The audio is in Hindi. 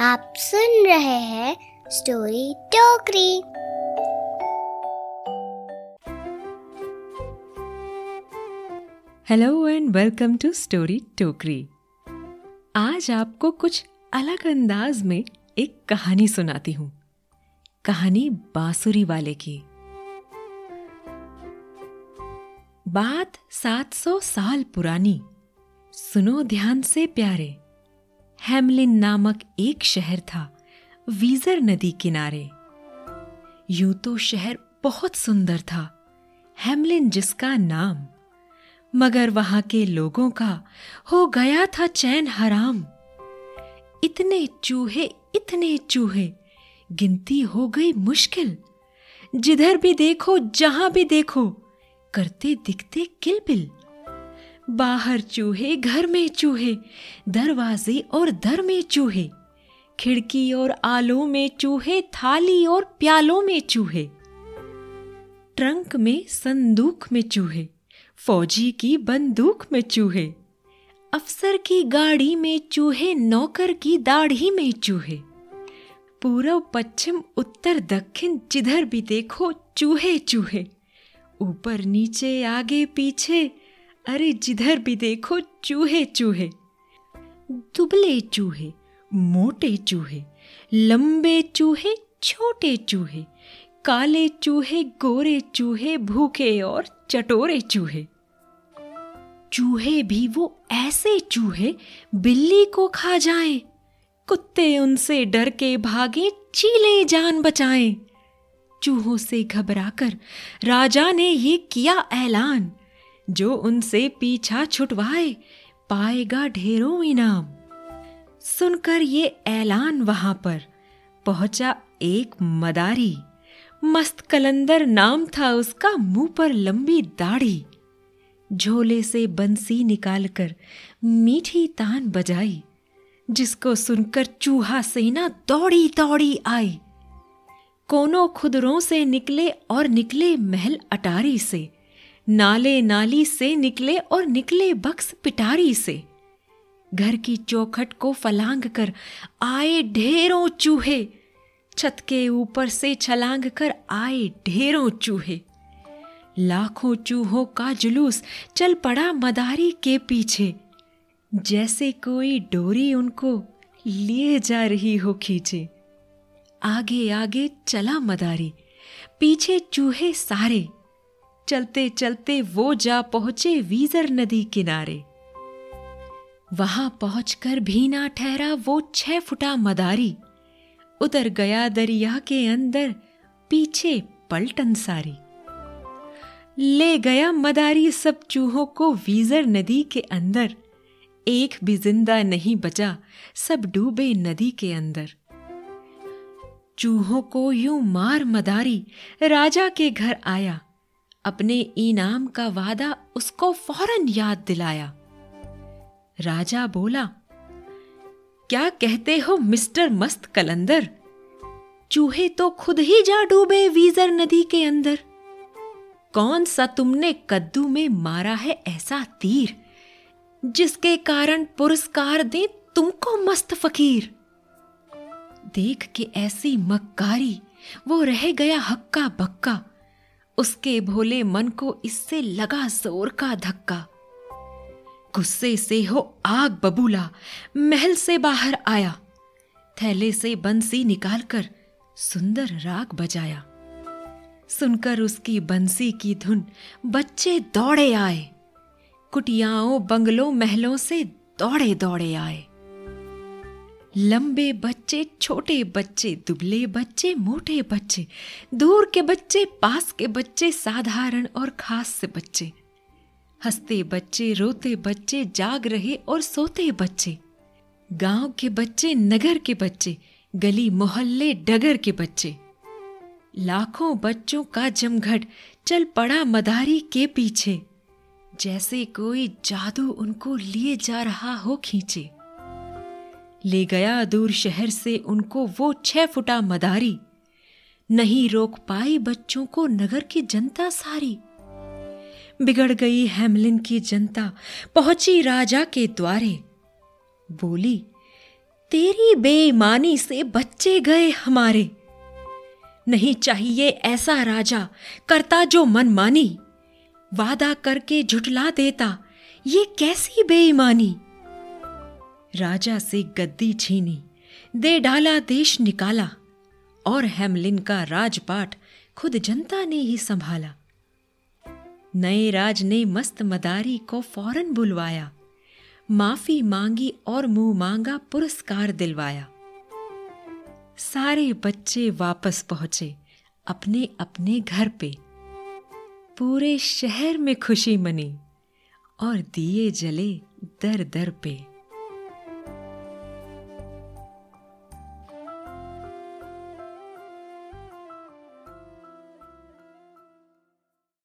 आप सुन रहे हैं story Tokri. Hello and welcome to story Tokri आज आपको कुछ अलग अंदाज में एक कहानी सुनाती हूँ। कहानी बांसुरी वाले की। बात 700 साल पुरानी। सुनो ध्यान से प्यारे। हेमलिन नामक एक शहर था, वीजर नदी किनारे। यूँ तो शहर बहुत सुंदर था, हेमलिन जिसका नाम। मगर वहाँ के लोगों का हो गया था चैन हराम। इतने चूहे इतने चूहे, गिनती हो गई मुश्किल। जिधर भी देखो, जहाँ भी देखो, करते दिखते किलबिल। बाहर चूहे, घर में चूहे, दरवाजे और दर में चूहे, खिड़की और आलों में चूहे, थाली और प्यालों में चूहे, ट्रंक में संदूक में चूहे, फौजी की बंदूक में चूहे, अफसर की गाड़ी में चूहे, नौकर की दाढ़ी में चूहे पूर्व पश्चिम, उत्तर, दक्षिण, जिधर भी देखो, चूहे चूहे, ऊपर, नीचे, आगे, पीछे अरे जिधर भी देखो चूहे चूहे। दुबले चूहे मोटे चूहे लंबे चूहे छोटे चूहे काले चूहे गोरे चूहे भूखे और चटोरे चूहे। चूहे भी वो ऐसे चूहे बिल्ली को खा जाएँ, कुत्ते उनसे डर के भागे चीले जान बचाएँ। चूहों से घबराकर राजा ने ये किया ऐलान। जो उनसे पीछा छुटवाए, पाएगा ढेरों इनाम। सुनकर ये ऐलान वहाँ पर, पहुँचा एक मदारी। मस्त कलंदर नाम था उसका, मुँह पर लंबी दाढ़ी। झोले से बंसी निकालकर मीठी तान बजाई, जिसको सुनकर चूहा सेना दौड़ी दौड़ी आई। कोनों खुदरों से निकले और निकले महल अटारी से नाले नाली से निकले और निकले बक्स पिटारी से। घर की चौखट को फलांग कर आए ढेरों चूहे। छत के ऊपर से छलांग कर आए ढेरों चूहे। लाखों चूहों का जुलूस चल पड़ा मदारी के पीछे। जैसे कोई डोरी उनको लिए जा रही हो खींचे। आगे आगे चला मदारी। पीछे चूहे सारे। चलते चलते वो जा पहुँचे वीजर नदी किनारे। वहाँ पहुंचकर भी ना ठहरा वो छह फुटा मदारी। उतर गया दरिया के अंदर, पीछे पलटन सारी। ले गया मदारी सब चूहों को वीजर नदी के अंदर। एक भी ज़िंदा नहीं बचा, सब डूबे नदी के अंदर। चूहों को यूँ मार मदारी, राजा के घर आया। अपने इनाम का वादा उसको फ़ौरन याद दिलाया। राजा बोला, क्या कहते हो, मिस्टर मस्त कलंदर? चूहे तो खुद ही जा डूबे वीजर नदी के अंदर। कौन सा तुमने कद्दू में मारा है ऐसा तीर, जिसके कारण पुरस्कार दे तुमको मस्त फकीर? देख के ऐसी मक्कारी, वो रह गया हक्का बक्का। उसके भोले मन को इससे लगा ज़ोर का धक्का। गुस्से से हो आग बबूला, महल से बाहर आया। थैले से बंसी निकालकर सुंदर राग बजाया। सुनकर उसकी बंसी की धुन बच्चे दौड़े आए। कुटियाओं, बंगलों, महलों से दौड़े दौड़े आए। लंबे बच्चे, छोटे बच्चे, दुबले बच्चे, मोटे बच्चे, दूर के बच्चे, पास के बच्चे, साधारण और खास से बच्चे। हँसते बच्चे, रोते बच्चे, जाग रहे और सोते बच्चे। गाँव के बच्चे, नगर के बच्चे, गली, मोहल्ले, डगर के बच्चे। लाखों बच्चों का जमघट, चल पड़ा मदारी के पीछे। जैसे कोई जादू उनको लिए जा रहा हो खींचे। ले गया दूर शहर से उनको वो छह फुटा मदारी। नहीं रोक पाई बच्चों को नगर की जनता सारी। बिगड़ गई हेमलिन की जनता, पहुँची राजा के द्वारे। बोली, तेरी बेईमानी से बच्चे गए हमारे। नहीं चाहिए ऐसा राजा, करता जो मनमानी वादा करके झुटला देता, ये कैसी बेईमानी? राजा से गद्दी छीनी, दे डाला देश निकाला, और हेमलिन का राजपाट खुद जनता ने ही संभाला। नए राज ने मस्त मदारी को फ़ौरन बुलवाया, माफ़ी मांगी और मुँह मांगा पुरस्कार दिलवाया। सारे बच्चे वापस पहुँचे अपने अपने घर पे। पूरे शहर में खुशी मनी और दिए जले दर दर पे।